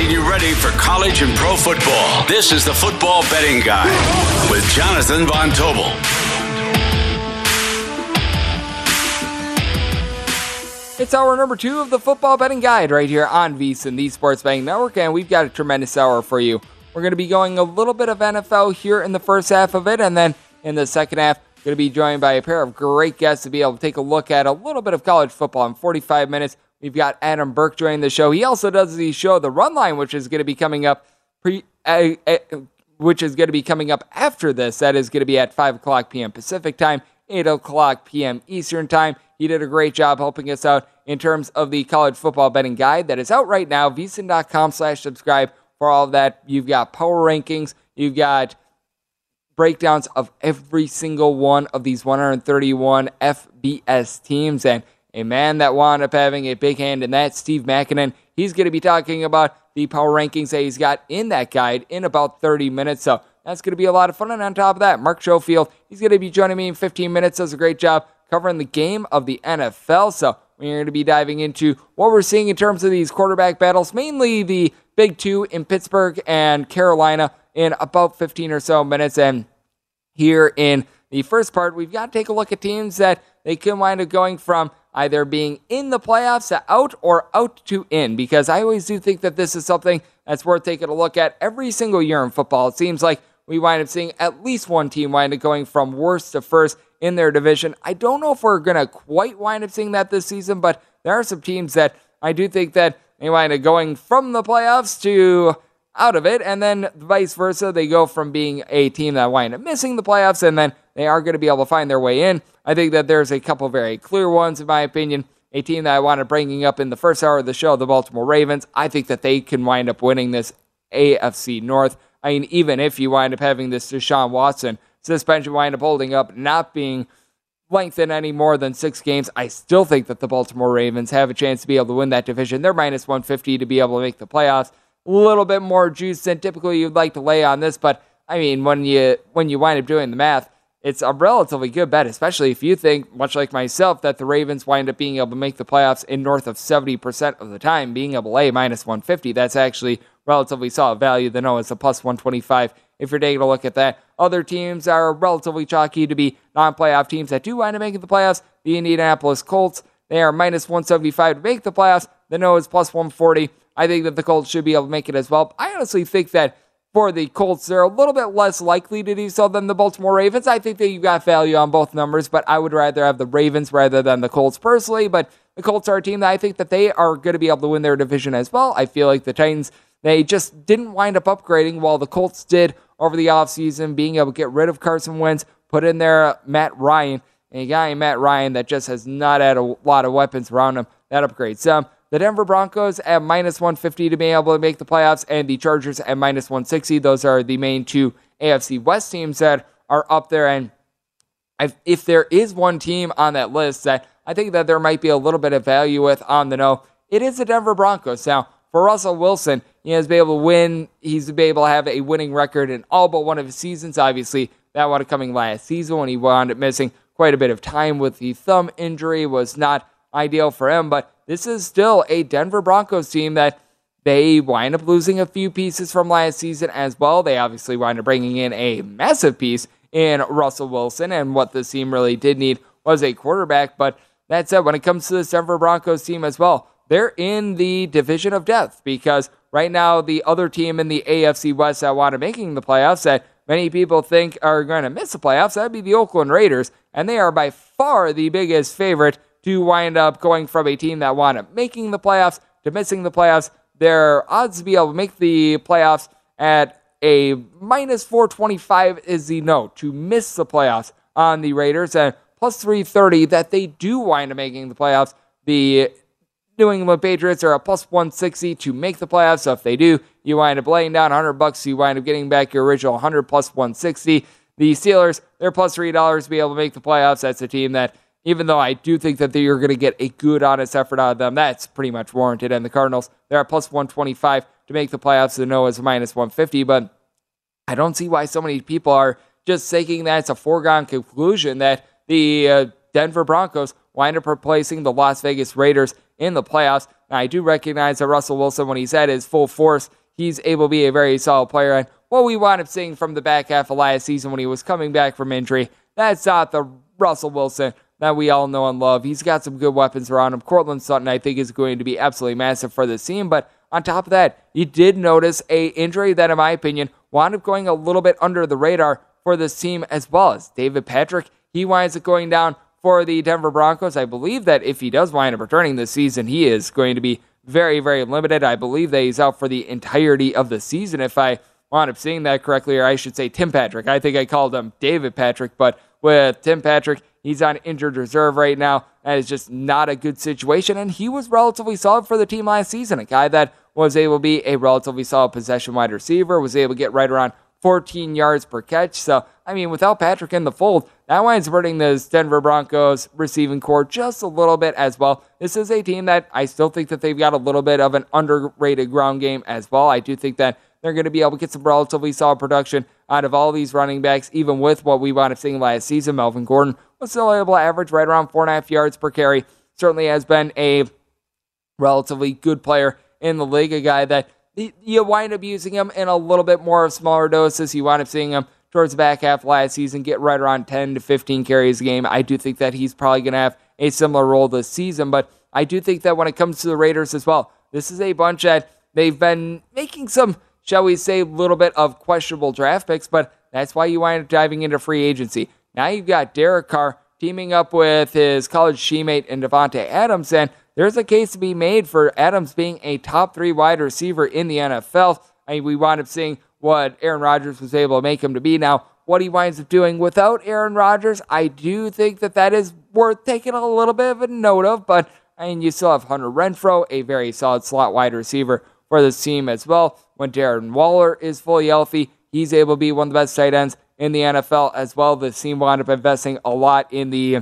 Getting you ready for college and pro football. This is the Football Betting Guide with Jonathan Von Tobel. It's hour number two of the Football Betting Guide right here on VSiN, the Sports Betting Network, and we've got a tremendous hour for you. We're going to be going a little bit of NFL here in the first half of it, and then in the second half, going to be joined by a pair of great guests to be able to take a look at a little bit of college football in 45 minutes. We've got Adam Burke joining the show. He also does the show The Run Line, which is going to be coming up pre, uh, uh, which is going to be coming up after this. That is going to be at 5 o'clock p.m. Pacific time, 8 o'clock p.m. Eastern time. He did a great job helping us out in terms of the college football betting guide that is out right now. VSiN.com slash subscribe for all of that. You've got power rankings. You've got breakdowns of every single one of these 131 FBS teams. And a man that wound up having a big hand in that, Steve Makinen, he's going to be talking about the power rankings that he's got in that guide in about 30 minutes. So that's going to be a lot of fun. And on top of that, Mark Schofield, he's going to be joining me in 15 minutes. Does a great job covering the game of the NFL. So we're going to be diving into what we're seeing in terms of these quarterback battles, mainly the big two in Pittsburgh and Carolina in about 15 or so minutes. And here in the first part, we've got to take a look at teams that they can wind up going from either being in the playoffs to out or out to in, because I always do think that this is something that's worth taking a look at every single year in football. It seems like we wind up seeing at least one team wind up going from worst to first in their division. I don't know if we're going to quite wind up seeing that this season, but there are some teams that I do think that they wind up going from the playoffs to out of it, and then vice versa. They go from being a team that wind up missing the playoffs, and then they are going to be able to find their way in. I think that there's a couple very clear ones, in my opinion. A team that I wanted bringing up in the first hour of the show, the Baltimore Ravens. I think that they can wind up winning this AFC North. I mean, even if you wind up having this Deshaun Watson suspension wind up holding up, not being lengthened any more than six games, I still think that the Baltimore Ravens have a chance to be able to win that division. They're minus 150 to be able to make the playoffs. A little bit more juice than typically you'd like to lay on this, but I mean, when you when you wind up doing the math, it's a relatively good bet, especially if you think, much like myself, that the Ravens wind up being able to make the playoffs in north of 70% of the time, being able to lay minus 150. That's actually relatively solid value than know it's a plus 125 if you're taking a look at that. Other teams are relatively chalky to be non playoff teams that do wind up making the playoffs. The Indianapolis Colts, they are minus 175 to make the playoffs. The no is plus 140. I think that the Colts should be able to make it as well. I honestly think that for the Colts, they're a little bit less likely to do so than the Baltimore Ravens. I think that you got value on both numbers, but I would rather have the Ravens rather than the Colts personally. But the Colts are a team that I think that they are going to be able to win their division as well. I feel like the Titans, they just didn't wind up upgrading while the Colts did over the offseason, being able to get rid of Carson Wentz, put in there uh, Matt Ryan, a guy Matt Ryan that just has not had a lot of weapons around him. That upgrades some. The Denver Broncos at minus 150 to be able to make the playoffs, and the Chargers at minus 160. Those are the main two AFC West teams that are up there. And if there is one team on that list that I think that there might be a little bit of value with on the no, it is the Denver Broncos. Now, for Russell Wilson, he has been able to win. He's been able to have a winning record in all but one of his seasons. Obviously, that one coming last season when he wound up missing quite a bit of time with the thumb injury was not ideal for him. But this is still a Denver Broncos team that they wind up losing a few pieces from last season as well. They obviously wind up bringing in a massive piece in Russell Wilson, and what this team really did need was a quarterback. But that said, when it comes to the Denver Broncos team as well, they're in the division of death because right now the other team in the AFC West that wanted making the playoffs that many people think are going to miss the playoffs, that'd be the Oakland Raiders, and they are by far the biggest favorite to wind up going from a team that wanted making the playoffs to missing the playoffs. Their odds to be able to make the playoffs at a minus 425 is the no to miss the playoffs on the Raiders and plus 330 that they do wind up making the playoffs. The New England Patriots are a plus 160 to make the playoffs. So if they do, you wind up laying down 100 bucks. You wind up getting back your original 100 plus 160. The Steelers, they're plus $3 to be able to make the playoffs. That's a team that, even though I do think that you're going to get a good, honest effort out of them, that's pretty much warranted. And the Cardinals, they're at plus 125 to make the playoffs. The Noah's minus 150. But I don't see why so many people are just thinking that it's a foregone conclusion that the uh, Denver Broncos wind up replacing the Las Vegas Raiders in the playoffs. Now, I do recognize that Russell Wilson, when he's at his full force, he's able to be a very solid player. And what we wound up seeing from the back half of last season when he was coming back from injury, that's not the Russell Wilson that we all know and love. He's got some good weapons around him. Courtland Sutton, I think, is going to be absolutely massive for this team. But on top of that, you did notice a injury that, in my opinion, wound up going a little bit under the radar for this team as well as David Patrick. He winds up going down for the Denver Broncos. I believe that if he does wind up returning this season, he is going to be very, very limited. I believe that he's out for the entirety of the season, if I wound up seeing that correctly, or I should say Tim Patrick. I think I called him David Patrick, but with Tim Patrick, he's on injured reserve right now. That is just not a good situation, and he was relatively solid for the team last season. A guy that was able to be a relatively solid possession wide receiver, was able to get right around 14 yards per catch. So, I mean, without Patrick in the fold, that winds up hurting the Denver Broncos receiving core just a little bit as well. This is a team that I still think that they've got a little bit of an underrated ground game as well. I do think that they're going to be able to get some relatively solid production out of all these running backs, even with what we wound up seeing last season. Melvin Gordon was still able to average right around four and a half yards per carry. Certainly has been a relatively good player in the league, a guy that you wind up using him in a little bit more of smaller doses. You wind up seeing him towards the back half last season get right around 10 to 15 carries a game. I do think that he's probably going to have a similar role this season, but I do think that when it comes to the Raiders as well, this is a bunch that they've been making some, shall we say, a little bit of questionable draft picks, but that's why you wind up diving into free agency. Now you've got Derek Carr teaming up with his college teammate and Davante Adams, and there's a case to be made for Adams being a top three wide receiver in the NFL. I mean, we wind up seeing what Aaron Rodgers was able to make him to be. Now, what he winds up doing without Aaron Rodgers, I do think that that is worth taking a little bit of a note of. But I mean, you still have Hunter Renfrow, a very solid slot wide receiver for this team as well. When Darren Waller is fully healthy, he's able to be one of the best tight ends in the NFL as well. The team wound up investing a lot in the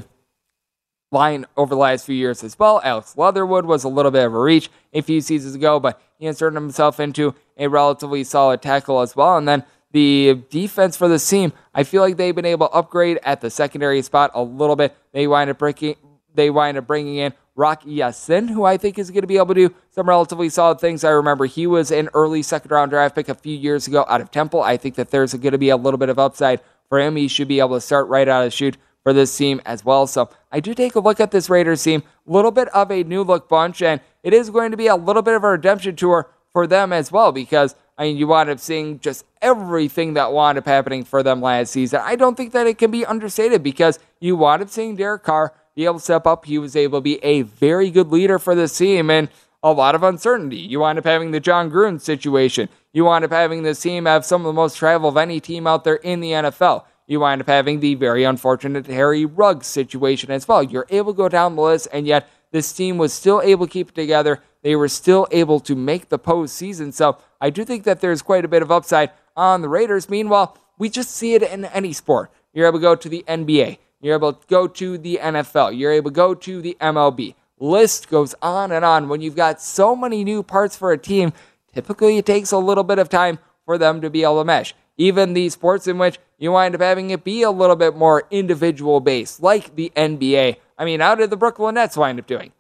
line over the last few years as well. Alex Leatherwood was a little bit of a reach a few seasons ago, but he inserted himself into a relatively solid tackle as well. And then the defense for this team, I feel like they've been able to upgrade at the secondary spot a little bit. They wind up breaking, they wind up bringing in Rock Ya-Sin, who I think is going to be able to do some relatively solid things. I remember he was an early second round draft pick a few years ago out of Temple. I think that there's going to be a little bit of upside for him. He should be able to start right out of the chute for this team as well. So I do take a look at this Raiders team, a little bit of a new look bunch, and it is going to be a little bit of a redemption tour for them as well because I mean you wound up seeing just everything that wound up happening for them last season. I don't think that it can be understated because you wound up seeing Derek Carr be able to step up. He was able to be a very good leader for this team and a lot of uncertainty. You wind up having the Jon Gruden situation. You wind up having this team have some of the most travel of any team out there in the NFL you wind up having the very unfortunate Harry Ruggs situation as well. You're able to go down the list, and yet this team was still able to keep it together. They were still able to make the postseason. So I do think that there's quite a bit of upside on the Raiders. Meanwhile, we just see it in any sport. You're able to go to the NBA. You're able to go to the NFL. You're able to go to the MLB. List goes on and on. When you've got so many new parts for a team, typically it takes a little bit of time for them to be able to mesh even the sports in which you wind up having it be a little bit more individual based, like the NBA. I mean, how did the Brooklyn Nets wind up doing?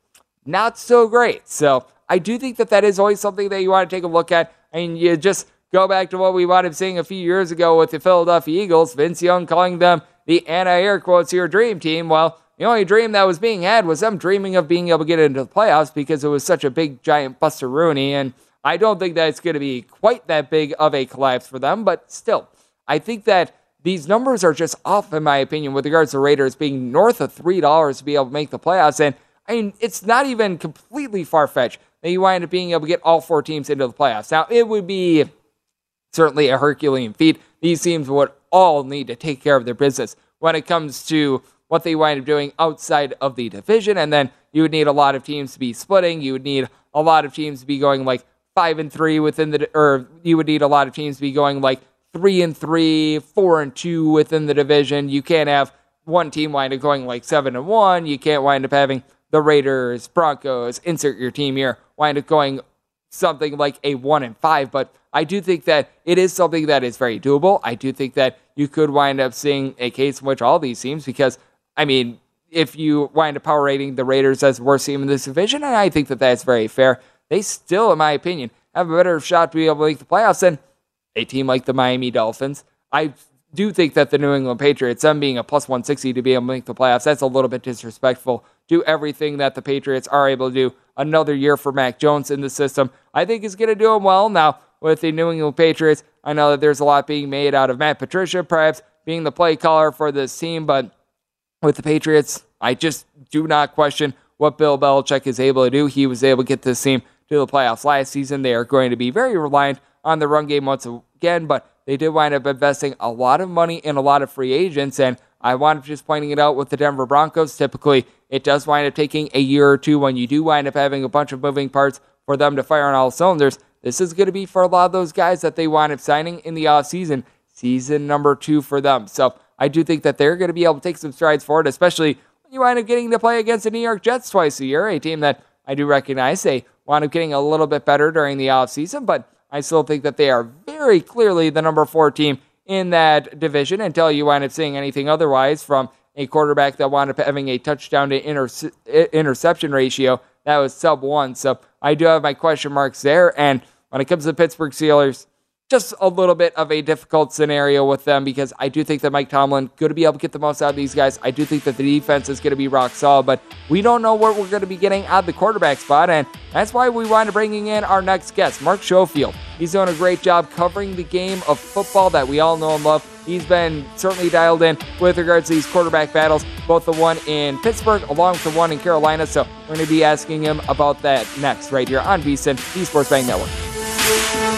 Not so great. So I do think that that is always something that you want to take a look at. I mean, you just go back to what we wound up seeing a few years ago with the Philadelphia Eagles, Vince Young calling them the anti air quotes here dream team. Well, the only dream that was being had was them dreaming of being able to get into the playoffs because it was such a big, giant Buster Rooney. And I don't think that it's going to be quite that big of a collapse for them, but still, I think that these numbers are just off, in my opinion, with regards to Raiders being north of $3 to be able to make the playoffs. And I mean, it's not even completely far fetched that you wind up being able to get all four teams into the playoffs. Now, it would be certainly a Herculean feat. These teams would all need to take care of their business when it comes to what they wind up doing outside of the division. And then you would need a lot of teams to be splitting. You would need a lot of teams to be going like five and three within the, or you would need a lot of teams to be going like three and three, four and two within the division. You can't have one team wind up going like seven and one. You can't wind up having the Raiders, Broncos, insert your team here, wind up going something like a one and five. But I do think that it is something that is very doable. I do think that you could wind up seeing a case in which all these teams, because I mean, if you wind up power rating the Raiders as the worst team in this division, and I think that that's very fair, they still, in my opinion, have a better shot to be able to make the playoffs than a team like the Miami Dolphins. I do think that the New England Patriots, them being a plus 160 to be able to make the playoffs, that's a little bit disrespectful. Do everything that the Patriots are able to do. Another year for Mac Jones in the system, I think is going to do him well. Now, with the New England Patriots, I know that there's a lot being made out of Matt Patricia, perhaps being the play caller for this team, but with the Patriots. I just do not question what Bill Belichick is able to do. He was able to get this team to the playoffs last season. They are going to be very reliant on the run game once again, but they did wind up investing a lot of money in a lot of free agents. And I wanted just pointing it out with the Denver Broncos. Typically, it does wind up taking a year or two when you do wind up having a bunch of moving parts for them to fire on all cylinders. This is going to be for a lot of those guys that they wind up signing in the offseason, season season number two for them. So I do think that they're going to be able to take some strides forward, especially when you wind up getting to play against the New York Jets twice a year, a team that I do recognize they wound up getting a little bit better during the offseason, but I still think that they are very clearly the number four team in that division until you wind up seeing anything otherwise from a quarterback that wound up having a touchdown to inter- interception ratio that was sub one. So I do have my question marks there. And when it comes to the Pittsburgh Steelers, just a little bit of a difficult scenario with them because I do think that Mike Tomlin going to be able to get the most out of these guys. I do think that the defense is going to be rock solid, but we don't know what we're going to be getting out of the quarterback spot, and that's why we wind up bringing in our next guest, Mark Schofield. He's doing a great job covering the game of football that we all know and love. He's been certainly dialed in with regards to these quarterback battles, both the one in Pittsburgh along with the one in Carolina. So we're going to be asking him about that next right here on VSIN, the Sports Betting Network.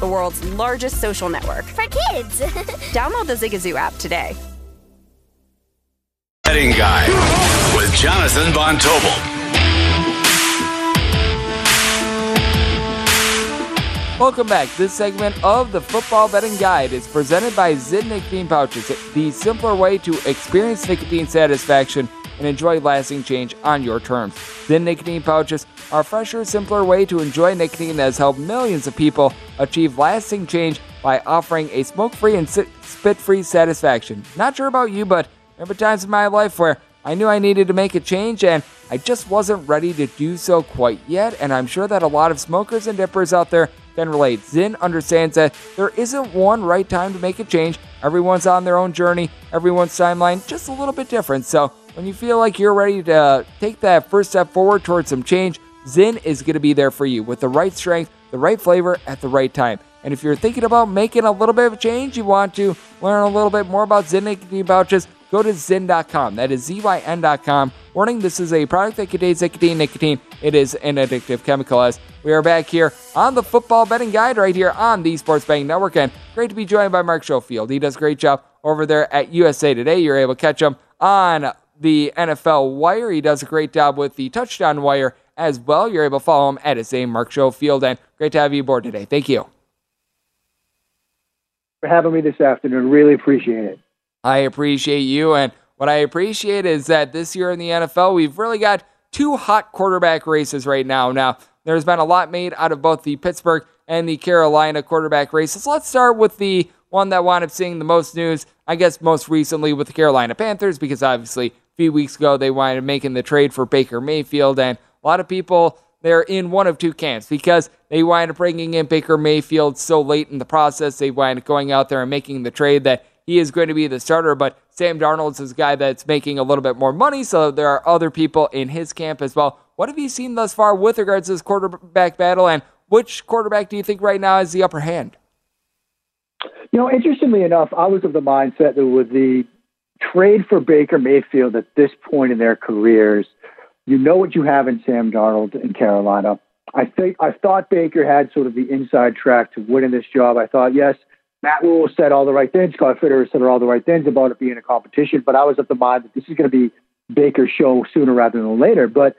the world's largest social network. For kids! Download the Zigazoo app today. Betting Guide with Jonathan Von Tobel. Welcome back. This segment of the Football Betting Guide is presented by Zyn Nicotine Pouches, the simpler way to experience nicotine satisfaction and enjoy lasting change on your terms. Zyn Nicotine Pouches are a fresher, simpler way to enjoy nicotine that has helped millions of people achieve lasting change by offering a smoke free and spit free satisfaction. Not sure about you, but there been times in my life where I knew I needed to make a change and I just wasn't ready to do so quite yet. And I'm sure that a lot of smokers and dippers out there can relate. Zyn understands that there isn't one right time to make a change. Everyone's on their own journey, everyone's timeline just a little bit different. So when you feel like you're ready to take that first step forward towards some change, Zyn is going to be there for you with the right strength, the right flavor at the right time. And if you're thinking about making a little bit of a change, you want to learn a little bit more about Zyn nicotine pouches, go to Zyn.com. That is Z-Y-N.com. Warning, this is a product that contains nicotine. Nicotine, it is an addictive chemical. As we are back here on the Football Betting Guide right here on the Sports Betting Network. And great to be joined by Mark Schofield. He does a great job over there at USA Today. You're able to catch him on the NFL Wire. He does a great job with the Touchdown Wire as well. You're able to follow him at his name, Mark Schofield. And great to have you aboard today. Thank you for having me this afternoon. Really appreciate it. I appreciate you. And what I appreciate is that this year in the NFL, we've really got two hot quarterback races right now. Now, there's been a lot made out of both the Pittsburgh and the Carolina quarterback races. Let's start with the one that wound up seeing the most news, I guess most recently with the Carolina Panthers, because obviously few weeks ago they wind up making the trade for Baker Mayfield. And a lot of people they're in one of two camps because they wind up bringing in Baker Mayfield so late in the process. They wind up going out there and making the trade that he is going to be the starter, but Sam Darnold's is a guy that's making a little bit more money, so there are other people in his camp as well. What have you seen thus far with regards to this quarterback battle, and which quarterback do you think right now has the upper hand? You know, interestingly enough, I was of the mindset that with the trade for Baker Mayfield at this point in their careers – you know what you have in Sam Darnold in Carolina. I think I thought Baker had sort of the inside track to winning this job. I thought, yes, Matt Rhule said all the right things. Scott Fitterer said all the right things about it being a competition. But I was of the mind that this is going to be Baker's show sooner rather than later. But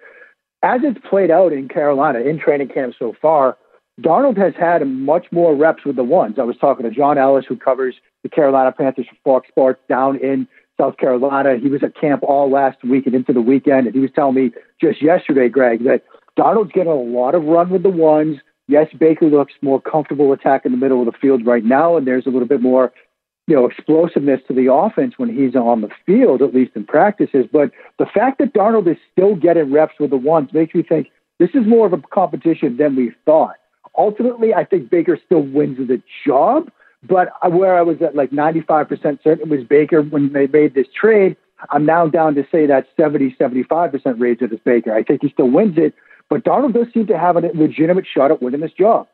as it's played out in Carolina in training camp so far, Darnold has had much more reps with the ones. I was talking to John Ellis, who covers the Carolina Panthers for Fox Sports down in South Carolina. He was at camp all last week and into the weekend, and he was telling me just yesterday, Greg, that Darnold's getting a lot of run with the ones. Yes, Baker looks more comfortable attacking the middle of the field right now, and there's a little bit more, you know, explosiveness to the offense when he's on the field, at least in practices. But the fact that Darnold is still getting reps with the ones makes me think this is more of a competition than we thought. Ultimately, I think Baker still wins the job, but where I was at like 95% certain it was Baker when they made this trade, I'm now down to say that 70, 75% raise it is Baker. I think he still wins it, but Darnold does seem to have a legitimate shot at winning this job.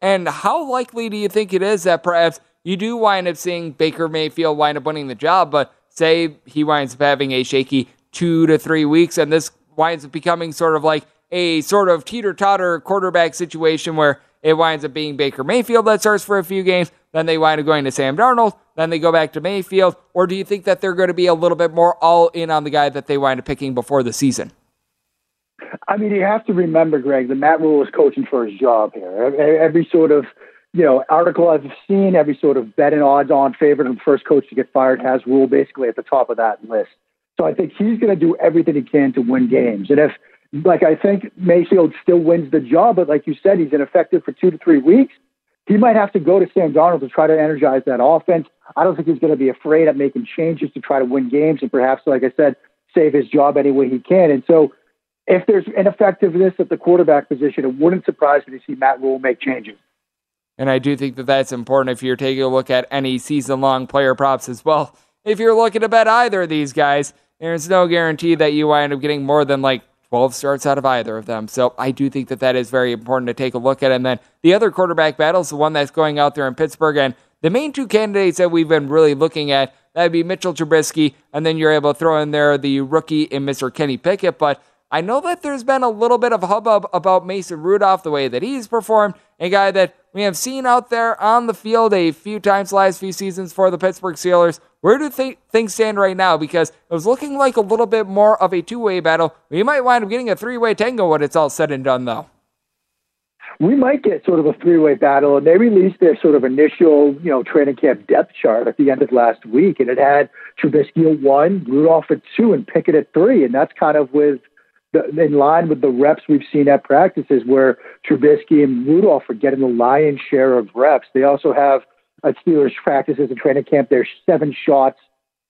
And how likely do you think it is that perhaps you do wind up seeing Baker Mayfield wind up winning the job, but say he winds up having a shaky two to three weeks and this winds up becoming sort of like a sort of teeter totter quarterback situation where it winds up being Baker Mayfield that starts for a few games, then they wind up going to Sam Darnold, then they go back to Mayfield, or do you think that they're going to be a little bit more all in on the guy that they wind up picking before the season? I mean, you have to remember, Greg, that Matt Rhule is coaching for his job here. Every sort of you know article I've seen, every sort of bet and odds on favorite and first coach to get fired has Rhule basically at the top of that list. So I think he's going to do everything he can to win games. And if, like, I think Mayfield still wins the job, but like you said, he's ineffective for two to three weeks he might have to go to Sam Darnold to try to energize that offense. I don't think he's going to be afraid of making changes to try to win games and perhaps, like I said, save his job any way he can. And so, if there's ineffectiveness at the quarterback position, it wouldn't surprise me to see Matt Rhule make changes. And I do think that that's important if you're taking a look at any season long player props as well. If you're looking to bet either of these guys, there's no guarantee that you wind up getting more than like 12 starts out of either of them. So I do think that that is very important to take a look at. And then the other quarterback battle is the one that's going out there in Pittsburgh. And the main two candidates that we've been really looking at, that'd be Mitchell Trubisky, and then you're able to throw in there the rookie in Mr. Kenny Pickett. But I know that there's been a little bit of hubbub about Mason Rudolph, the way that he's performed, a guy that we have seen out there on the field a few times last few seasons for the Pittsburgh Steelers. Where do th- things stand right now? Because it was looking like a little bit more of a two way battle. We might wind up getting a three way tango when it's all said and done, though. We might get sort of a three way battle, and they released their sort of initial, you know, training camp depth chart at the end of last week, and it had Trubisky at one, Rudolph at two, and Pickett at three, and that's kind of with in line with the reps we've seen at practices where Trubisky and Rudolph are getting the lion's share of reps. They also have at Steelers practices and training camp, there's seven shots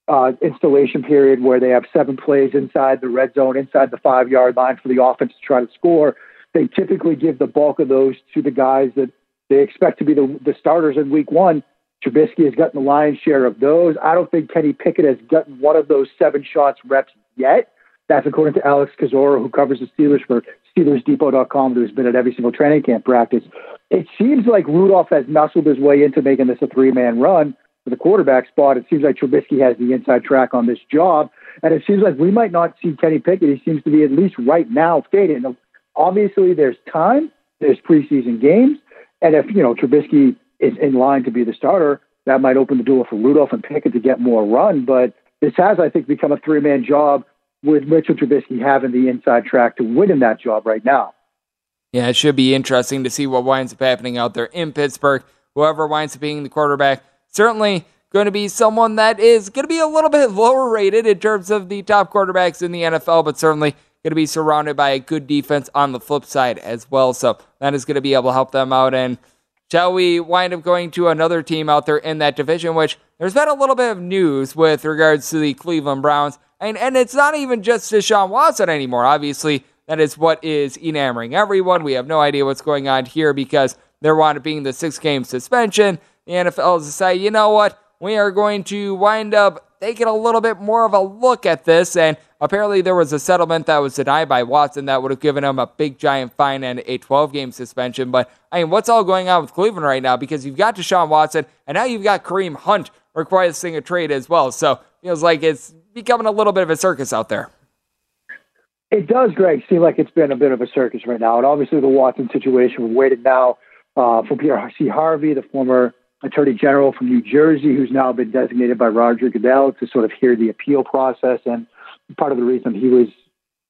uh, installation period where they have seven plays inside the red zone, inside the five yard line for the offense to try to score. They typically give the bulk of those to the guys that they expect to be the, the starters in week one. Trubisky has gotten the lion's share of those. I don't think Kenny Pickett has gotten one of those seven shots reps yet. That's according to Alex Kozora, who covers the Steelers for SteelersDepot.com, who's been at every single training camp practice. It seems like Rudolph has muscled his way into making this a three man run for the quarterback spot. It seems like Trubisky has the inside track on this job. And it seems like we might not see Kenny Pickett. He seems to be, at least right now, fading. Obviously, there's time, there's preseason games. And if, you know, Trubisky is in line to be the starter, that might open the door for Rudolph and Pickett to get more run. But this has, I think, become a three man job with Mitchell Trubisky having the inside track to win him that job right now. Yeah, it should be interesting to see what winds up happening out there in Pittsburgh. Whoever winds up being the quarterback, certainly going to be someone that is going to be a little bit lower rated in terms of the top quarterbacks in the NFL, but certainly going to be surrounded by a good defense on the flip side as well. So that is going to be able to help them out. And shall we wind up going to another team out there in that division, which there's been a little bit of news with regards to the Cleveland Browns. And, and it's not even just Deshaun Watson anymore. Obviously, that is what is enamoring everyone. We have no idea what's going on here because there wound up being the six game suspension. The NFL has decided, you know what? We are going to wind up taking a little bit more of a look at this. And apparently, there was a settlement that was denied by Watson that would have given him a big giant fine and a 12 game suspension. But I mean, what's all going on with Cleveland right now? Because you've got Deshaun Watson and now you've got Kareem Hunt requesting a trade as well. So feels like it's becoming a little bit of a circus out there. It does, Greg, seem like it's been a bit of a circus right now. And obviously, the Watson situation, we're waiting now uh, for Peter C. Harvey, the former Attorney General from New Jersey, who's now been designated by Roger Goodell to sort of hear the appeal process. And part of the reason he was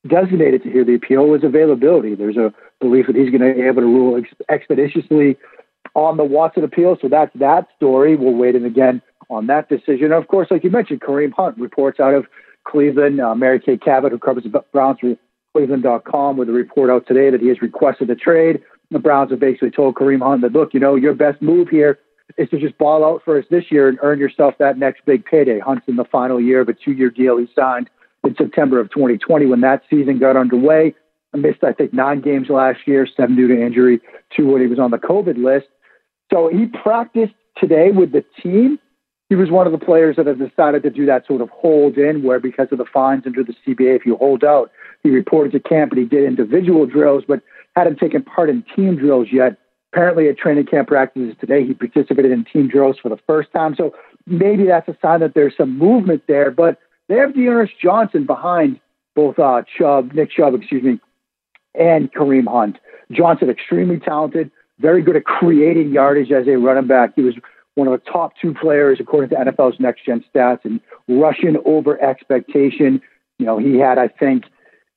designated to hear the appeal was availability. There's a belief that he's going to be able to rule ex- expeditiously on the Watson appeal. So that's that story. We're waiting again on that decision. Of course, like you mentioned, Kareem Hunt reports out of Cleveland. Uh, Mary Kay Cabot, who covers the Browns for Cleveland.com, with a report out today that he has requested a trade. The Browns have basically told Kareem Hunt that, look, you know, your best move here is to just ball out for us this year and earn yourself that next big payday. Hunt's in the final year of a two year deal he signed in September of 2020 when that season got underway. I missed, I think, nine games last year, seven due to injury, two when he was on the COVID list. So he practiced today with the team he was one of the players that have decided to do that sort of hold in, where because of the fines under the CBA, if you hold out, he reported to camp and he did individual drills, but hadn't taken part in team drills yet. Apparently, at training camp practices today, he participated in team drills for the first time. So maybe that's a sign that there's some movement there. But they have D'Ernest Johnson behind both uh, Chubb, Nick Chubb, excuse me, and Kareem Hunt. Johnson, extremely talented, very good at creating yardage as a running back. He was one of the top two players according to NFL's next gen stats and rushing over expectation. You know, he had, I think,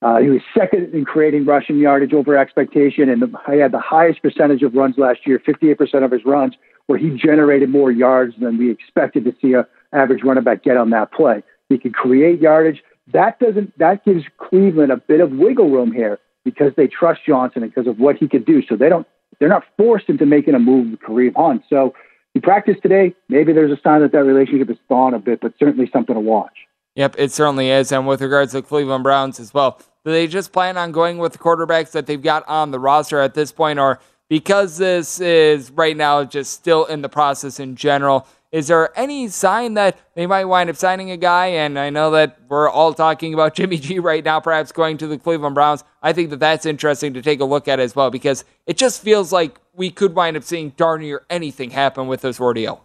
uh, he was second in creating rushing yardage over expectation, and the, he had the highest percentage of runs last year, 58% of his runs, where he generated more yards than we expected to see a average running back get on that play. He could create yardage. That doesn't. That gives Cleveland a bit of wiggle room here because they trust Johnson because of what he could do. So they don't. They're not forced into making a move with Kareem Hunt. So he practiced today. Maybe there's a sign that that relationship is thawing a bit, but certainly something to watch. Yep, it certainly is. And with regards to the Cleveland Browns as well, do they just plan on going with the quarterbacks that they've got on the roster at this point, or because this is right now just still in the process in general? Is there any sign that they might wind up signing a guy? And I know that we're all talking about Jimmy G right now, perhaps going to the Cleveland Browns. I think that that's interesting to take a look at as well because it just feels like we could wind up seeing darn near anything happen with this ordeal.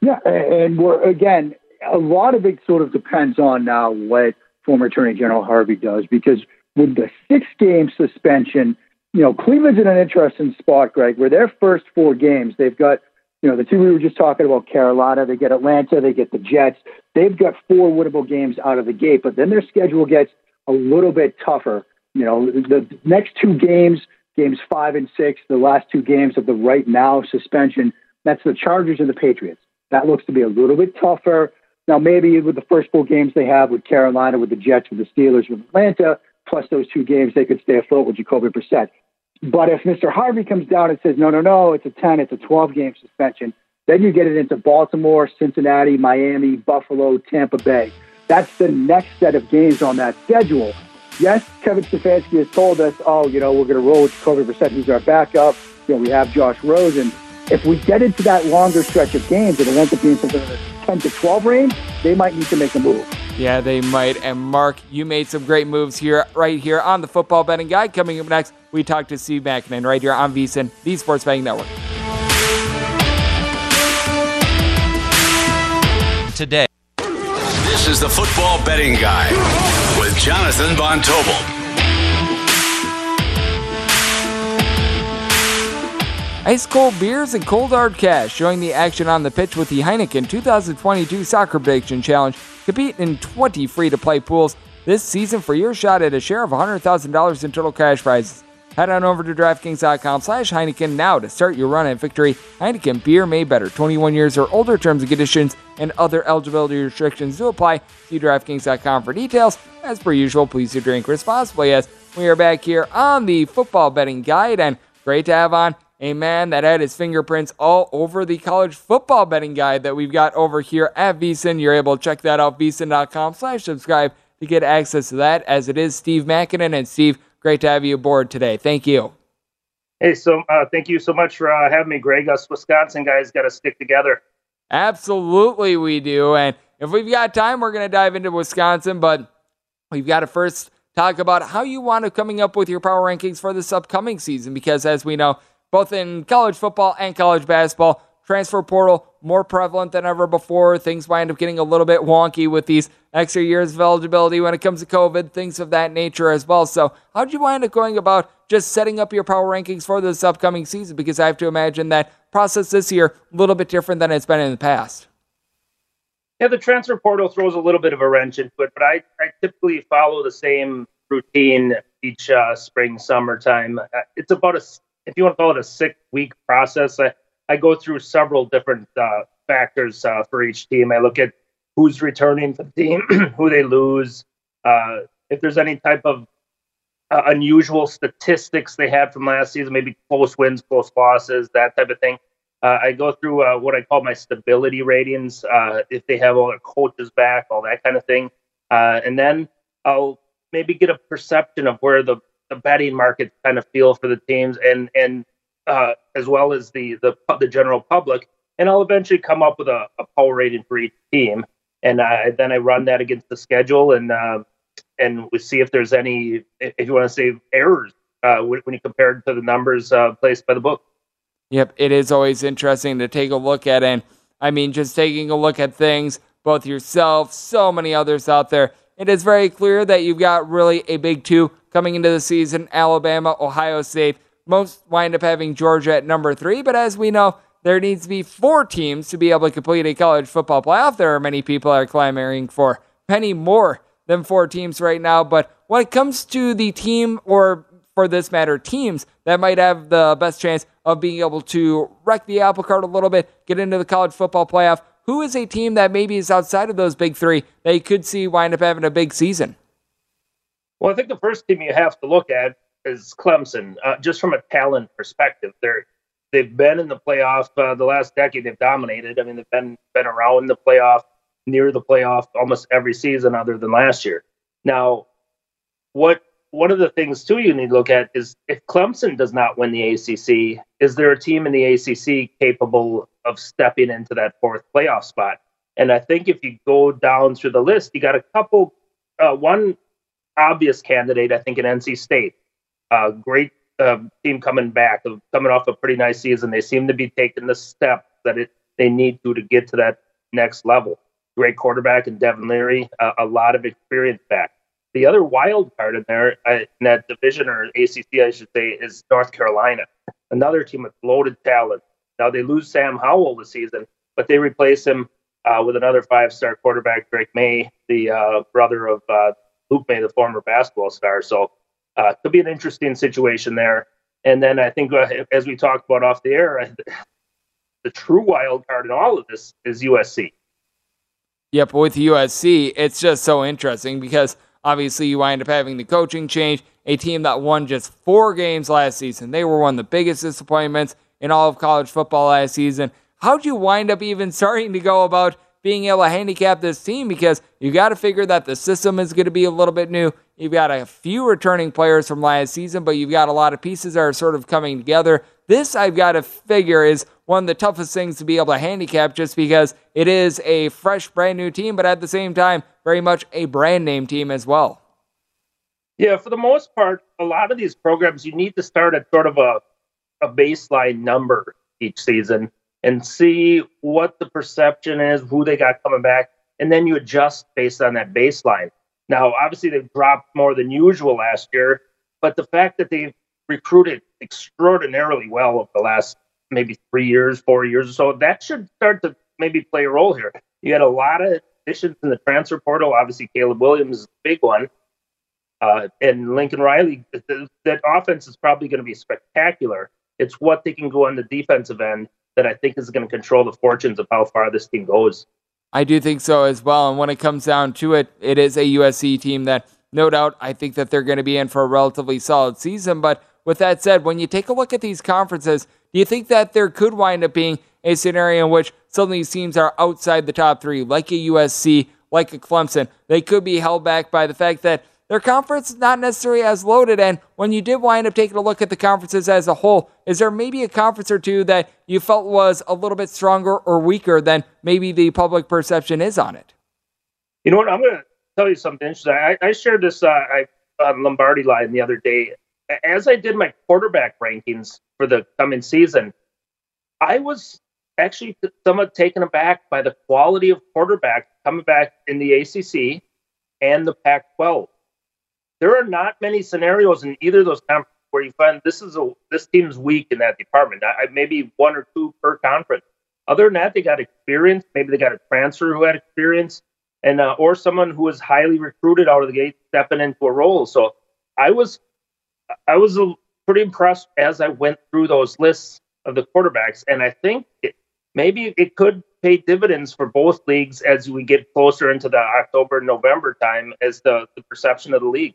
Yeah, and we're again, a lot of it sort of depends on now what former Attorney General Harvey does because with the six game suspension, you know, Cleveland's in an interesting spot, Greg, where their first four games, they've got you know, the two we were just talking about, Carolina, they get Atlanta, they get the Jets. They've got four winnable games out of the gate, but then their schedule gets a little bit tougher. You know, the next two games, games five and six, the last two games of the right now suspension, that's the Chargers and the Patriots. That looks to be a little bit tougher. Now, maybe with the first four games they have with Carolina, with the Jets, with the Steelers, with Atlanta, plus those two games, they could stay afloat with Jacoby Brissett. But if Mr. Harvey comes down and says, no, no, no, it's a 10, it's a 12 game suspension, Then you get it into Baltimore, Cincinnati, Miami, Buffalo, Tampa Bay. That's the next set of games on that schedule. Yes, Kevin Stefanski has told us, oh, you know, we're going to roll with Jacoby Brissett. He's our backup. You know, we have Josh Rosen. If we get into that longer stretch of games it ends up being something in the 10 to 12 range, they might need to make a move. Yeah, they might. And Mark, you made some great moves here, right here on the Football Betting Guide. Coming up next, we talk to Steve Makinen right here on VSIN, the Sports Betting Network. Today. This is the Football Betting Guide with Jonathan Von Tobel. Ice cold beers and cold hard cash showing the action on the pitch with the Heineken 2022 Soccer Prediction Challenge. Compete in 20 free to play pools this season for your shot at a share of $100,000 in total cash prizes. Head on over to DraftKings.com slash Heineken now to start your run at victory. Heineken beer made better. 21 years or older terms and conditions and other eligibility restrictions do apply. See DraftKings.com for details. As per usual, please do drink responsibly as we are back here on the Football Betting Guide and great to have on a man that had his fingerprints all over the college football betting guide that we've got over here at VSIN. You're able to check that out, vsin.com slash subscribe to get access to that as it is Steve Makinen. And Steve, great to have you aboard today. Thank you. Hey, so uh, thank you so much for uh, having me, Greg. Us Wisconsin guys got to stick together. Absolutely, we do. And if we've got time, we're going to dive into Wisconsin, but we've got to first talk about how you want to coming up with your power rankings for this upcoming season because as we know both in college football and college basketball. Transfer portal more prevalent than ever before. Things wind up getting a little bit wonky with these extra years of eligibility when it comes to COVID, things of that nature as well. So, how'd you wind up going about just setting up your power rankings for this upcoming season? Because I have to imagine that process this year a little bit different than it's been in the past. Yeah, the transfer portal throws a little bit of a wrench into it, but I, I typically follow the same routine each uh, spring, summertime. Uh, it's about a if you want to call it a six week process, I, I go through several different uh, factors uh, for each team. I look at who's returning for the team, who they lose, uh, if there's any type of uh, unusual statistics they had from last season, maybe close wins, close losses, that type of thing. Uh, I go through uh, what I call my stability ratings, if they have all their coaches back, all that kind of thing. and then I'll maybe get a perception of where the the betting market kind of feel for the teams and and uh, as well as the the the general public, and I'll eventually come up with a, a power rating for each team, and I, then I run that against the schedule and uh, and we see if there's any if you want to say errors uh, when, you compare it to the numbers uh, placed by the book. Yep, it is always interesting to take a look at, and I mean, just taking a look at things, both yourself, so many others out there. It is very clear that you've got really a big two coming into the season Alabama, Ohio State. Most wind up having Georgia at number three, but as we know, there needs to be four teams to be able to complete a college football playoff. There are many people that are clamoring for many more than four teams right now. But when it comes to the team, or for this matter, teams that might have the best chance of being able to wreck the apple cart a little bit, get into the college football playoff, who is a team that maybe is outside of those big three that you could see wind up having a big season? Well, I think the first team you have to look at is Clemson, uh, just from a talent perspective. They're they've been in the playoff uh, the last decade. They've dominated. I mean, they've been been around the playoff, near the playoff almost every season other than last year. Now, what one of the things too you need to look at is if Clemson does not win the ACC, is there a team in the ACC capable of stepping into that fourth playoff spot? And I think if you go down through the list, you got a couple. Uh, one obvious candidate, I think, in NC State. Uh, great uh, team coming back, coming off a pretty nice season. They seem to be taking the step that it, they need to to get to that next level. Great quarterback in Devin Leary, uh, a lot of experience back. The other wild card in there, uh, in that division or ACC, I should say, is North Carolina, another team with loaded talent. Now they lose Sam Howell this season, but they replace him uh, with another five-star quarterback, Drake Maye, the uh, brother of uh, Luke Maye, the former basketball star. So uh, could be an interesting situation there. And then I think, uh, as we talked about off the air, the true wild card in all of this is USC. Yep, with USC, it's just so interesting because obviously you wind up having the coaching change. A team that won just four games last season. They were one of the biggest disappointments in all of college football last season. how'd you wind up even starting to go about being able to handicap this team? Because you got to figure that the system is going to be a little bit new. You've got a few returning players from last season, but you've got a lot of pieces that are sort of coming together. This, I've got to figure, is one of the toughest things to be able to handicap just because it is a fresh, brand new team, but at the same time, very much a brand name team as well. Yeah, for the most part, a lot of these programs, you need to start at sort of a, a baseline number each season and see what the perception is, who they got coming back, and then you adjust based on that baseline. Now, obviously, they've dropped more than usual last year, but the fact that they've recruited extraordinarily well over the last maybe three years, four years or so, that should start to maybe play a role here. You had a lot of additions in the transfer portal. Obviously, Caleb Williams is a big one. Uh, and Lincoln Riley, that offense is probably going to be spectacular. It's what they can go on the defensive end that I think is going to control the fortunes of how far this team goes. I do think so as well. And when it comes down to it, it is a USC team that, no doubt, I think that they're going to be in for a relatively solid season. But with that said, when you take a look at these conferences, do you think that there could wind up being a scenario in which some of these teams are outside the top three, like a USC, like a Clemson? They could be held back by the fact that their conference is not necessarily as loaded. And when you did wind up taking a look at the conferences as a whole, is there maybe a conference or two that you felt was a little bit stronger or weaker than maybe the public perception is on it? You know what? I'm going to tell you something interesting. I, I shared this uh, I, on Lombardi Line the other day. As I did my quarterback rankings for the coming season, I was actually somewhat taken aback by the quality of quarterback coming back in the ACC and the Pac 12 there are not many scenarios in either of those conferences where you find this is a this team's weak in that department. I, maybe one or two per conference. Other than that, they got experience. Maybe they got a transfer who had experience, and uh, or someone who was highly recruited out of the gate stepping into a role. So I was I was pretty impressed as I went through those lists of the quarterbacks, and I think it, maybe it could pay dividends for both leagues as we get closer into the October November time as the, the perception of the league.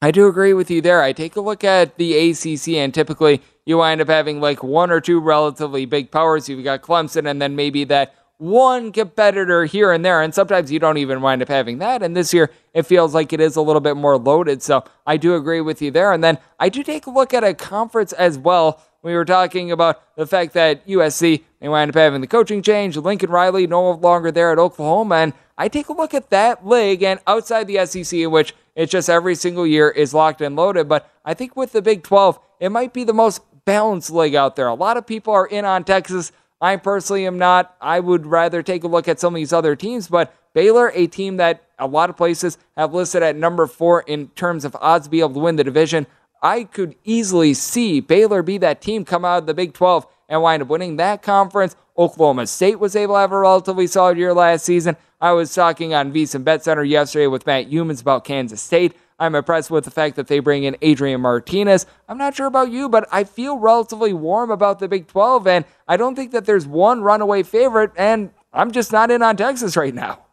I do agree with you there. I take a look at the ACC, and typically you wind up having like one or two relatively big powers. You've got Clemson, and then maybe that one competitor here and there. And sometimes you don't even wind up having that. And this year, it feels like it is a little bit more loaded. So I do agree with you there. And then I do take a look at a conference as well. We were talking about the fact that USC, they wind up having the coaching change. Lincoln Riley no longer there at Oklahoma. And I take a look at that league and outside the SEC, in which it's just every single year is locked and loaded. But I think with the Big 12, it might be the most balanced league out there. A lot of people are in on Texas. I personally am not. I would rather take a look at some of these other teams, but Baylor, a team that a lot of places have listed at number four in terms of odds to be able to win the division. I could easily see Baylor be that team come out of the Big 12 and wind up winning that conference. Oklahoma State was able to have a relatively solid year last season. I was talking on VSiN Bet Center yesterday with Matt Youmans about Kansas State. I'm impressed with the fact that they bring in Adrian Martinez. I'm not sure about you, but I feel relatively warm about the Big 12, and I don't think that there's one runaway favorite, and I'm just not in on Texas right now.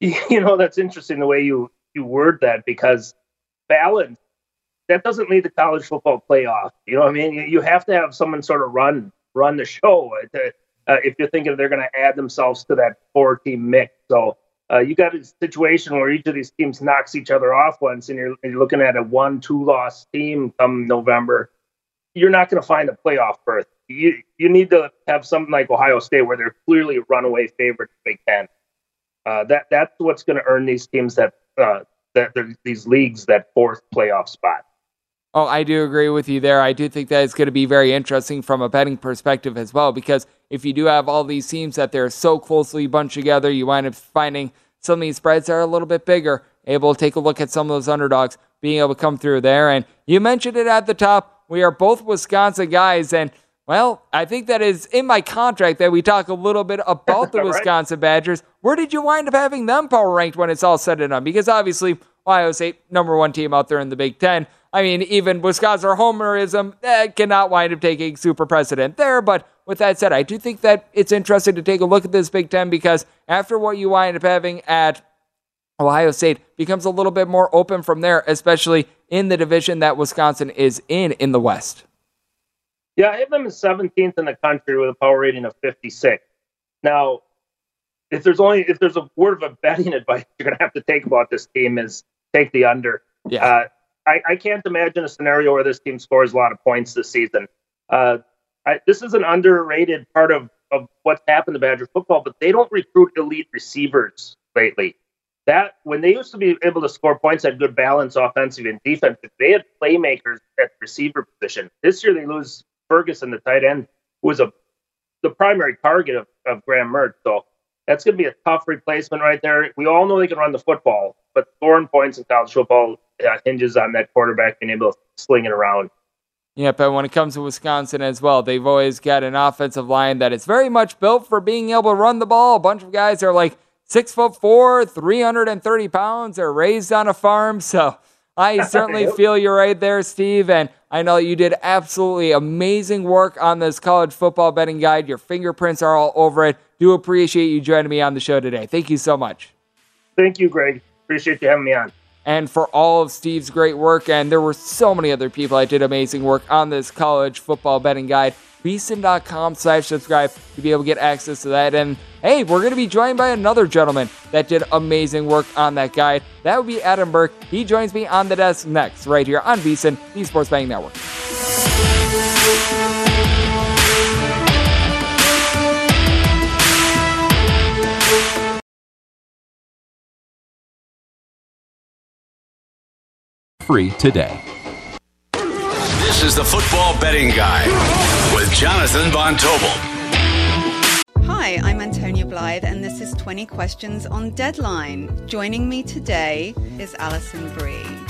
You know, that's interesting the way you, you word that because balance, that doesn't lead the college football playoff. You know what I mean? You, you have to have someone sort of run run the show. Uh, if you're thinking they're going to add themselves to that four team mix. So uh, you got a situation where each of these teams knocks each other off once, and you're, you're looking at a one two loss team come November. You're not going to find a playoff berth. You you need to have something like Ohio State where they're clearly a runaway favorite Big Ten. Uh, that that's what's going to earn these teams that uh, that these leagues that fourth playoff spot. Oh, I do agree with you there. I do think that it's going to be very interesting from a betting perspective as well, because if you do have all these teams that they're so closely bunched together, you wind up finding some of these spreads that are a little bit bigger, able to take a look at some of those underdogs being able to come through there. And you mentioned it at the top. We are both Wisconsin guys, and well, I think that is in my contract that we talk a little bit about the Wisconsin right. Badgers. Where did you wind up having them power ranked when it's all said and done? Because obviously, Ohio State, number one team out there in the Big Ten. I mean, even Wisconsin homerism eh, cannot wind up taking super precedent there. But with that said, I do think that it's interesting to take a look at this Big Ten because after what you wind up having at Ohio State becomes a little bit more open from there, especially in the division that Wisconsin is in in the West. Yeah, I have them as 17th in the country with a power rating of 56. Now, if there's only if there's a word of a betting advice you're going to have to take about this team is take the under. Yeah. Uh, I, I can't imagine a scenario where this team scores a lot of points this season. Uh, I, this is an underrated part of, of what's happened to Badger football, but they don't recruit elite receivers lately. That when they used to be able to score points at good balance, offensive and defensive, they had playmakers at receiver position. This year they lose Ferguson, the tight end, who was a the primary target of, of Graham Mertz. So that's going to be a tough replacement right there. We all know they can run the football, but scoring points in college football uh, hinges on that quarterback being able to sling it around. Yeah, but when it comes to Wisconsin as well, they've always got an offensive line that is very much built for being able to run the ball. A bunch of guys are like six foot four, 330 pounds. They're raised on a farm. So I certainly feel you right there, Steve. And I know you did absolutely amazing work on this college football betting guide. Your fingerprints are all over it. Do appreciate you joining me on the show today. Thank you so much. Thank you, Greg. Appreciate you having me on. And for all of Steve's great work, and there were so many other people that did amazing work on this college football betting guide. VSiN.com slash subscribe to be able to get access to that. And hey, we're going to be joined by another gentleman that did amazing work on that guide. That would be Adam Burke. He joins me on the desk next, right here on VSiN, the Sports Betting Network. Free today. This is the Football Betting Guide with Jonathan Von Tobel. Hi, I'm Antonia Blyth, and this is 20 Questions on Deadline. Joining me today is Alison Brie.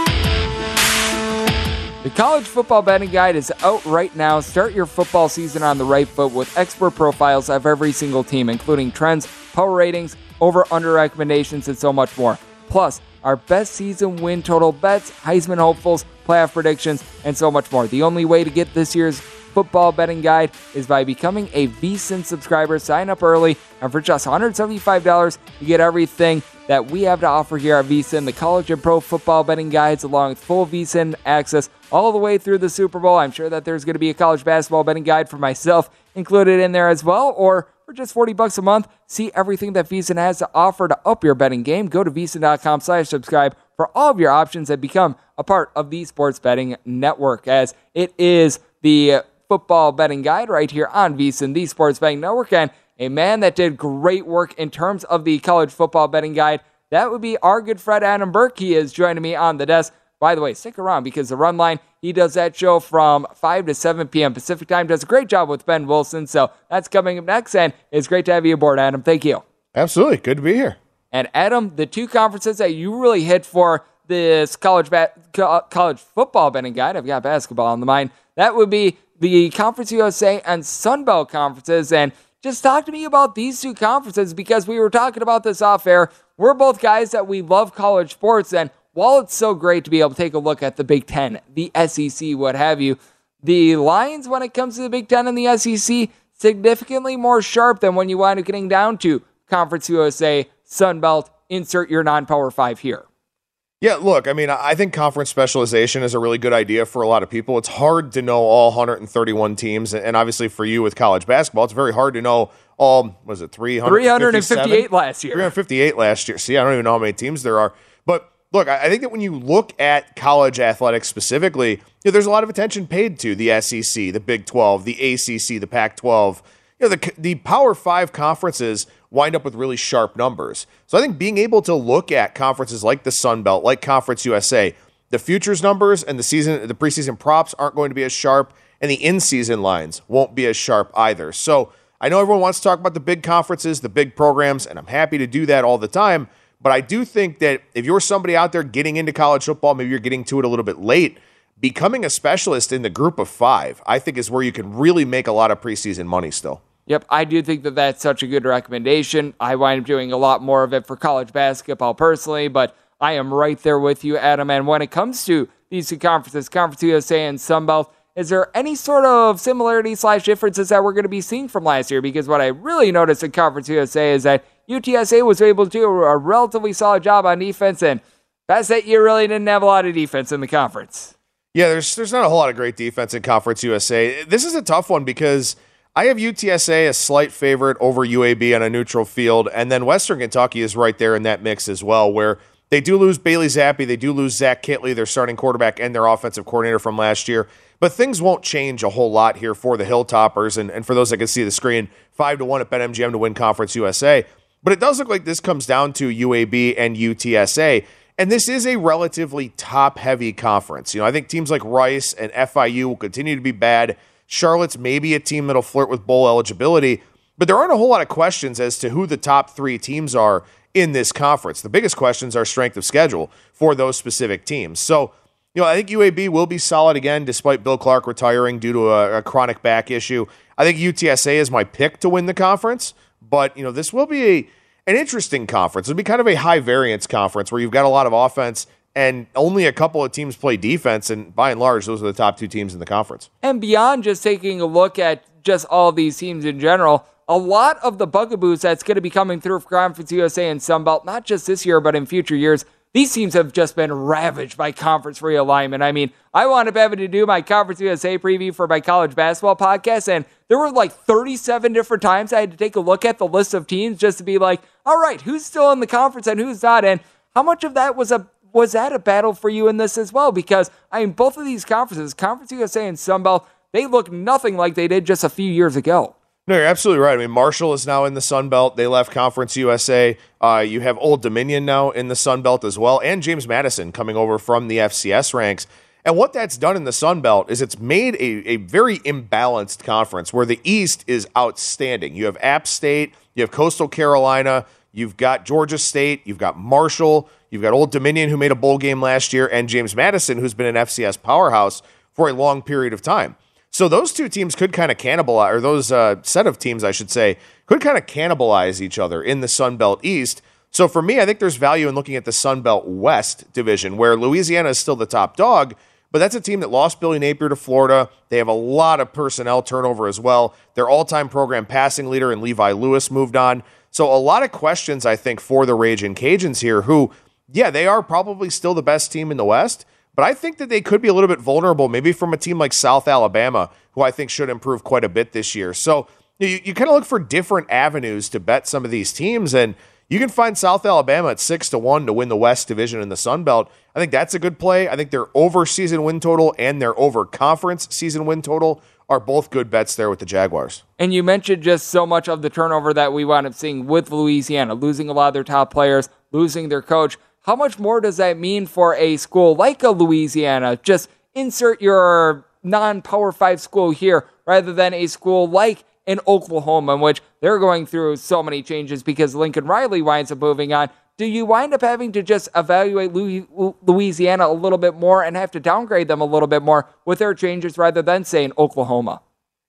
The College Football Betting Guide is out right now. Start your football season on the right foot with expert profiles of every single team, including trends, power ratings, over under recommendations, and so much more. Plus, our best season win total bets, Heisman hopefuls, playoff predictions, and so much more. The only way to get this year's football betting guide is by becoming a VSIN subscriber. Sign up early, and for just $175, you get everything that we have to offer here at VSIN the college and pro football betting guides, along with full VSIN access all the way through the Super Bowl. I'm sure that there's going to be a college basketball betting guide for myself included in there as well, or for just 40 bucks a month, see everything that VSIN has to offer to up your betting game. Go to VSIN.com slash subscribe for all of your options and become a part of the sports betting network as it is the football betting guide right here on VSIN, the sports betting network. And a man that did great work in terms of the college football betting guide, that would be our good friend Adam Burke. He is joining me on the desk. By the way, stick around because the run line, he does that show from 5 to 7 p.m. Pacific time. Does a great job with Ben Wilson. So that's coming up next. And it's great to have you aboard, Adam. Thank you. Absolutely. Good to be here. And Adam, the two conferences that you really hit for this college ba- co- college football betting guide, I've got basketball on the mind. That would be the Conference USA and Sun Belt conferences. And just talk to me about these two conferences because we were talking about this off air. We're both guys that we love college sports. And while it's so great to be able to take a look at the Big Ten, the SEC, what have you, the lines when it comes to the Big Ten and the SEC significantly more sharp than when you wind up getting down to Conference USA, Sun Belt, insert your non power five here. Yeah, look, I mean, I think conference specialization is a really good idea for a lot of people. It's hard to know all 131 teams, and obviously for you with college basketball, it's very hard to know all, was it 358 last year? 358 last year. See, I don't even know how many teams there are. But look, I think that when you look at college athletics specifically, you know, there's a lot of attention paid to the SEC, the Big 12, the ACC, the Pac 12. You know, the, the Power Five conferences wind up with really sharp numbers. So I think being able to look at conferences like the Sun Belt, like Conference USA, the futures numbers and the season, the preseason props aren't going to be as sharp, and the in-season lines won't be as sharp either. So I know everyone wants to talk about the big conferences, the big programs, and I'm happy to do that all the time. But I do think that if you're somebody out there getting into college football, maybe you're getting to it a little bit late, becoming a specialist in the group of five, I think is where you can really make a lot of preseason money still. Yep, I do think that that's such a good recommendation. I wind up doing a lot more of it for college basketball personally, but I am right there with you, Adam. And when it comes to these two conferences, Conference USA and Sunbelt, is there any sort of similarity slash differences that we're going to be seeing from last year? Because what I really noticed in Conference USA is that UTSA was able to do a relatively solid job on defense, and past that year really didn't have a lot of defense in the conference. Yeah, there's there's not a whole lot of great defense in Conference USA. This is a tough one because – I have UTSA a slight favorite over UAB on a neutral field, and then Western Kentucky is right there in that mix as well, where they do lose Bailey Zappe, they do lose Zach Kittley, their starting quarterback and their offensive coordinator from last year. But things won't change a whole lot here for the Hilltoppers, and, and for those that can see the screen, five to one at BetMGM to win Conference USA. But it does look like this comes down to UAB and UTSA. And this is a relatively top heavy conference. You know, I think teams like Rice and FIU will continue to be bad. Charlotte's maybe a team that'll flirt with bowl eligibility, but there aren't a whole lot of questions as to who the top three teams are in this conference. The biggest questions are strength of schedule for those specific teams. So, you know, I think UAB will be solid again, despite Bill Clark retiring due to a, a chronic back issue. I think UTSA is my pick to win the conference, but you know, this will be a an interesting conference. It'll be kind of a high variance conference where you've got a lot of offense and only a couple of teams play defense, and by and large, those are the top two teams in the conference. And beyond just taking a look at just all these teams in general, a lot of the bugaboos that's going to be coming through for Conference USA and Sunbelt, not just this year, but in future years, these teams have just been ravaged by conference realignment. I mean, I wound up having to do my Conference USA preview for my college basketball podcast, and there were like 37 different times I had to take a look at the list of teams just to be like, all right, who's still in the conference and who's not? And how much of that was a was that a battle for you in this as well? Because I mean, both of these conferences, Conference USA and Sunbelt, they look nothing like they did just a few years ago. No, you're absolutely right. I mean, Marshall is now in the Sun Belt. They left Conference USA. Uh, you have Old Dominion now in the Sun Belt as well, and James Madison coming over from the FCS ranks. And what that's done in the Sun Belt is it's made a, a very imbalanced conference where the East is outstanding. You have App State, you have Coastal Carolina, you've got Georgia State, you've got Marshall, You've got Old Dominion, who made a bowl game last year, and James Madison, who's been an FCS powerhouse for a long period of time. So those two teams could kind of cannibalize, or those uh, set of teams, I should say, could kind of cannibalize each other in the Sun Belt East. So for me, I think there's value in looking at the Sun Belt West division, where Louisiana is still the top dog, but that's a team that lost Billy Napier to Florida. They have a lot of personnel turnover as well. Their all time program passing leader and Levi Lewis moved on. So a lot of questions, I think, for the Raging Cajuns here, who yeah, they are probably still the best team in the West, but I think that they could be a little bit vulnerable, maybe from a team like South Alabama, who I think should improve quite a bit this year. So you, you kind of look for different avenues to bet some of these teams, and you can find South Alabama at six to one to win the West Division in the Sun Belt. I think that's a good play. I think their over season win total and their over conference season win total are both good bets there with the Jaguars. And you mentioned just so much of the turnover that we wound up seeing with Louisiana, losing a lot of their top players, losing their coach. How much more does that mean for a school like a Louisiana? Just insert your non Power 5 school here rather than a school like in Oklahoma, in which they're going through so many changes because Lincoln Riley winds up moving on. Do you wind up having to just evaluate Louisiana a little bit more and have to downgrade them a little bit more with their changes rather than, say, in Oklahoma?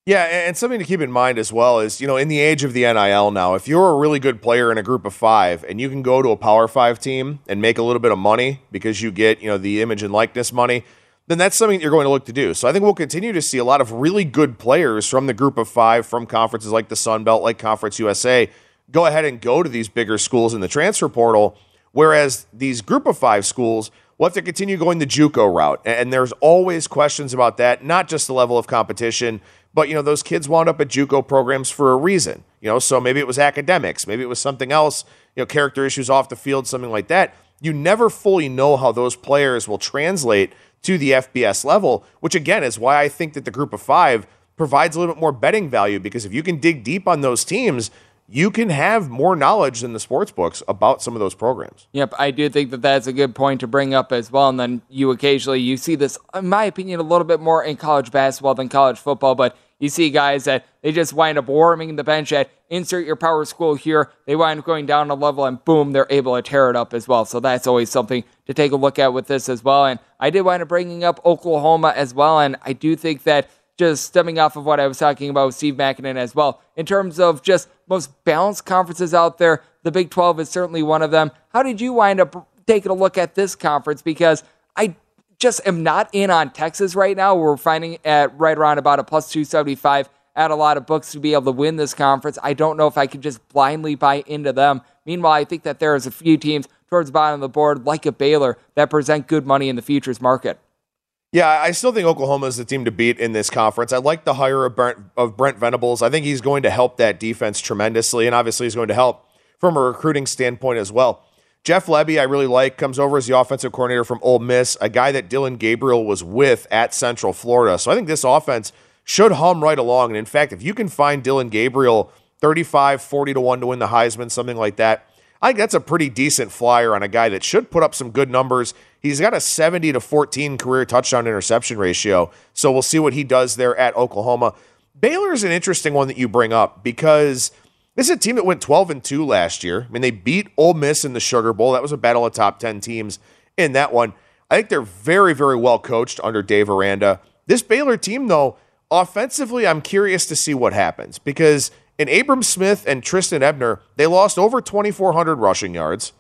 Yeah, and something to keep in mind as well is, you know, in the age of the NIL now, if you're a really good player in a group of five and you can go to a Power Five team and make a little bit of money because you get, you know, the image and likeness money, then that's something that you're going to look to do. So I think we'll continue to see a lot of really good players from the group of five from conferences like the Sun Belt, like Conference USA, go ahead and go to these bigger schools in the transfer portal. Whereas these group of five schools will have to continue going the JUCO route. And there's always questions about that, not just the level of competition, but you know, those kids wound up at JUCO programs for a reason. You know, so maybe it was academics, maybe it was something else, you know, character issues off the field, something like that. You never fully know how those players will translate to the FBS level, which again is why I think that the group of five provides a little bit more betting value because if you can dig deep on those teams, you can have more knowledge than the sports books about some of those programs. Yep, I do think that that's a good point to bring up as well. And then you occasionally you see this, in my opinion, a little bit more in college basketball than college football. But you see guys that they just wind up warming the bench at insert your power school here. They wind up going down a level and boom, they're able to tear it up as well. So that's always something to take a look at with this as well. And I did wind up bringing up Oklahoma as well. And I do think that just stemming off of what I was talking about with Steve Makinen as well, in terms of just most balanced conferences out there, the Big 12 is certainly one of them. How did you wind up taking a look at this conference? Because I just am not in on Texas right now. We're finding at right around about a plus 275 at a lot of books to be able to win this conference. I don't know if I could just blindly buy into them. Meanwhile, I think that there is a few teams towards the bottom of the board, like a Baylor, that present good money in the futures market. Yeah, I still think Oklahoma is the team to beat in this conference. I like the hire of Brent, of Brent Venables. I think he's going to help that defense tremendously, and obviously he's going to help from a recruiting standpoint as well. Jeff Lebby, I really like, comes over as the offensive coordinator from Ole Miss, a guy that Dillon Gabriel was with at Central Florida. So I think this offense should hum right along. And in fact, if you can find Dillon Gabriel 35, 40 to 1 to win the Heisman, something like that, I think that's a pretty decent flyer on a guy that should put up some good numbers. He's got a 70 to 14 career touchdown interception ratio. So we'll see what he does there at Oklahoma. Baylor is an interesting one that you bring up because this is a team that went 12 and 2 last year. I mean, they beat Ole Miss in the Sugar Bowl. That was a battle of top 10 teams in that one. I think they're very, very well coached under Dave Aranda. This Baylor team, though, offensively, I'm curious to see what happens because in Abram Smith and Trestan Ebner, they lost over 2,400 rushing yards.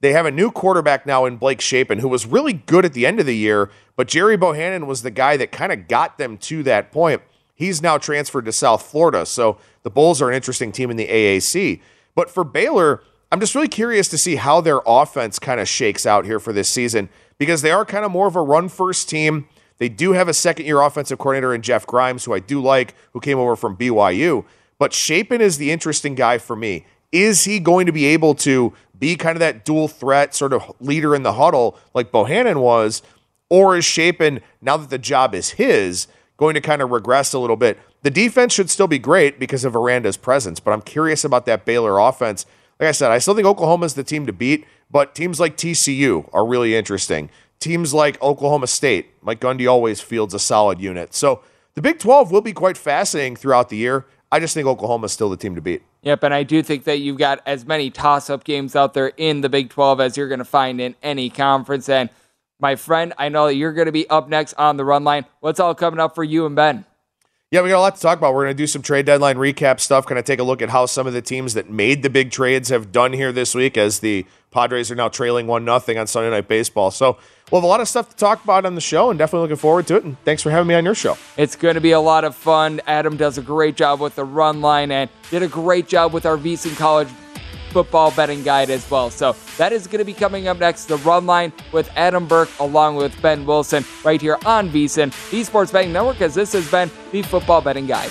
They have a new quarterback now in Blake Shapen, who was really good at the end of the year, but Gerry Bohanon was the guy that kind of got them to that point. He's now transferred to South Florida, so the Bulls are an interesting team in the AAC. But for Baylor, I'm just really curious to see how their offense kind of shakes out here for this season because they are kind of more of a run first team. They do have a second year offensive coordinator in Jeff Grimes, who I do like, who came over from BYU. But Shapen is the interesting guy for me. Is he going to be able to be kind of that dual threat sort of leader in the huddle like Bohanon was? Or is Shapen, now that the job is his, going to kind of regress a little bit? The defense should still be great because of Aranda's presence, but I'm curious about that Baylor offense. Like I said, I still think Oklahoma's the team to beat, but teams like TCU are really interesting. Teams like Oklahoma State, Mike Gundy always fields a solid unit. So the Big 12 will be quite fascinating throughout the year. I just think Oklahoma's still the team to beat. Yep, and I do think that you've got as many toss up games out there in the Big 12 as you're going to find in any conference. And my friend, I know that you're going to be up next on the run line. What's all coming up for you and Ben? Yeah, we got a lot to talk about. We're going to do some trade deadline recap stuff, kind of take a look at how some of the teams that made the big trades have done here this week as the Padres are now trailing 1 nothing on Sunday Night Baseball. So we'll have a lot of stuff to talk about on the show and definitely looking forward to it. And thanks for having me on your show. It's going to be a lot of fun. Adam does a great job with the run line and did a great job with our VSiN College football betting guide as well. So that is going to be coming up next. The run line with Adam Burke along with Ben Wilson right here on VSiN, the Sports Betting Network, as this has been the football betting guide.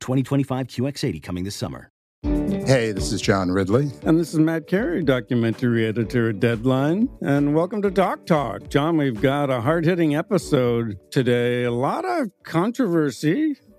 2025 QX80 coming this summer. Hey, this is John Ridley. And this is Matt Carey, documentary editor at Deadline. And welcome to Doc Talk. John, we've got a hard hitting episode today. A lot of controversy